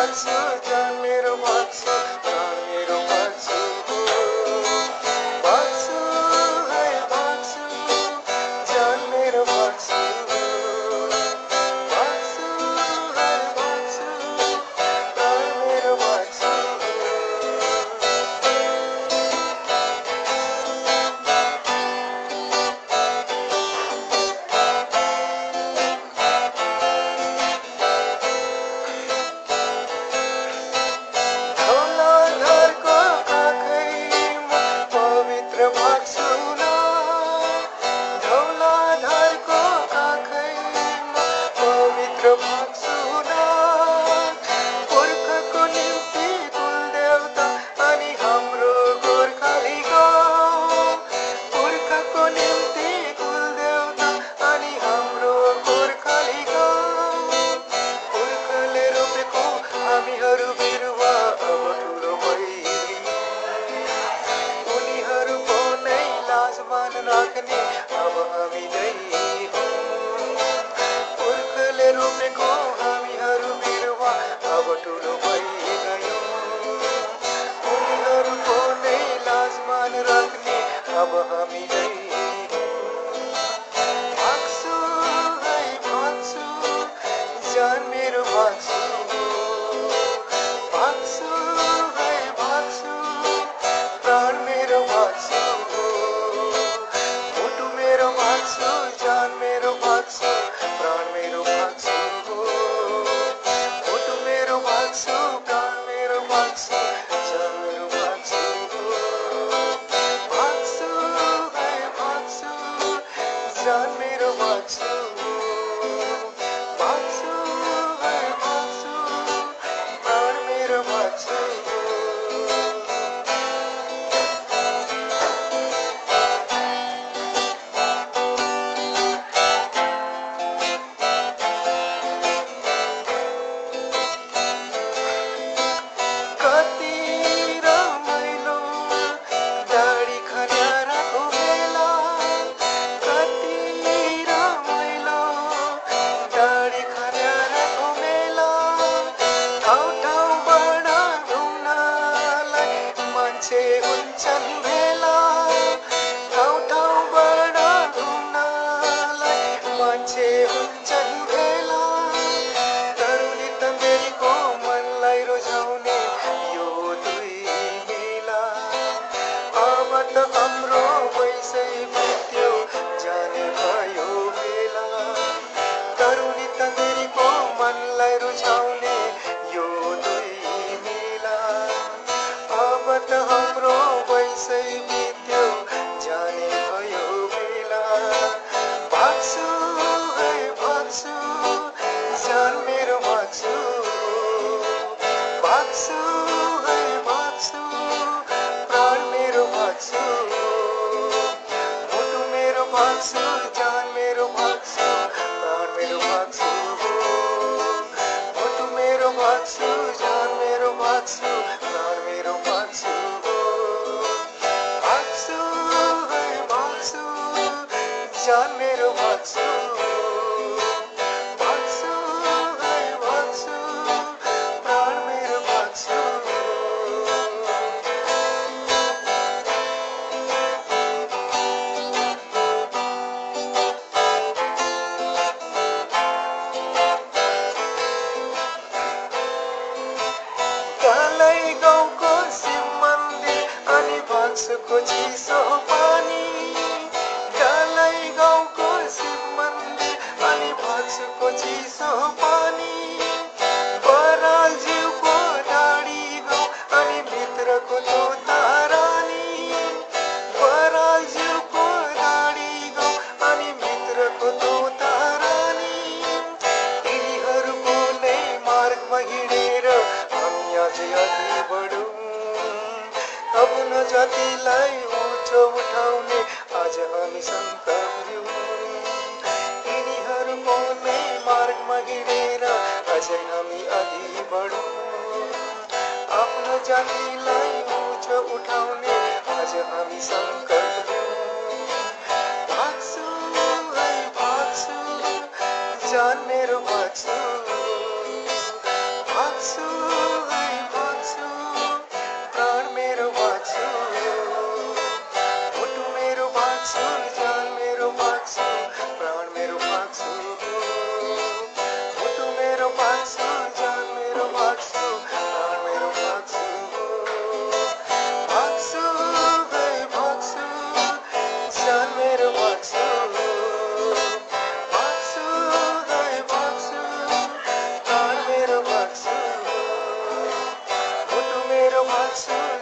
answer. me go. That's जान मेरो भन्छु भन्छु भन्छु प्राण मेरो गाउँको शिव मन्दिर अनि भन्छु खोजी सोपा मगिडेर हामी अझै अघि बढ़ू अब न जाति उठ उठाने आज हम शङ्का यिनीहरू पाउने मार्गमा उठाउने आज हामी सङ्कल्प भाग्छु भाग्छु sorry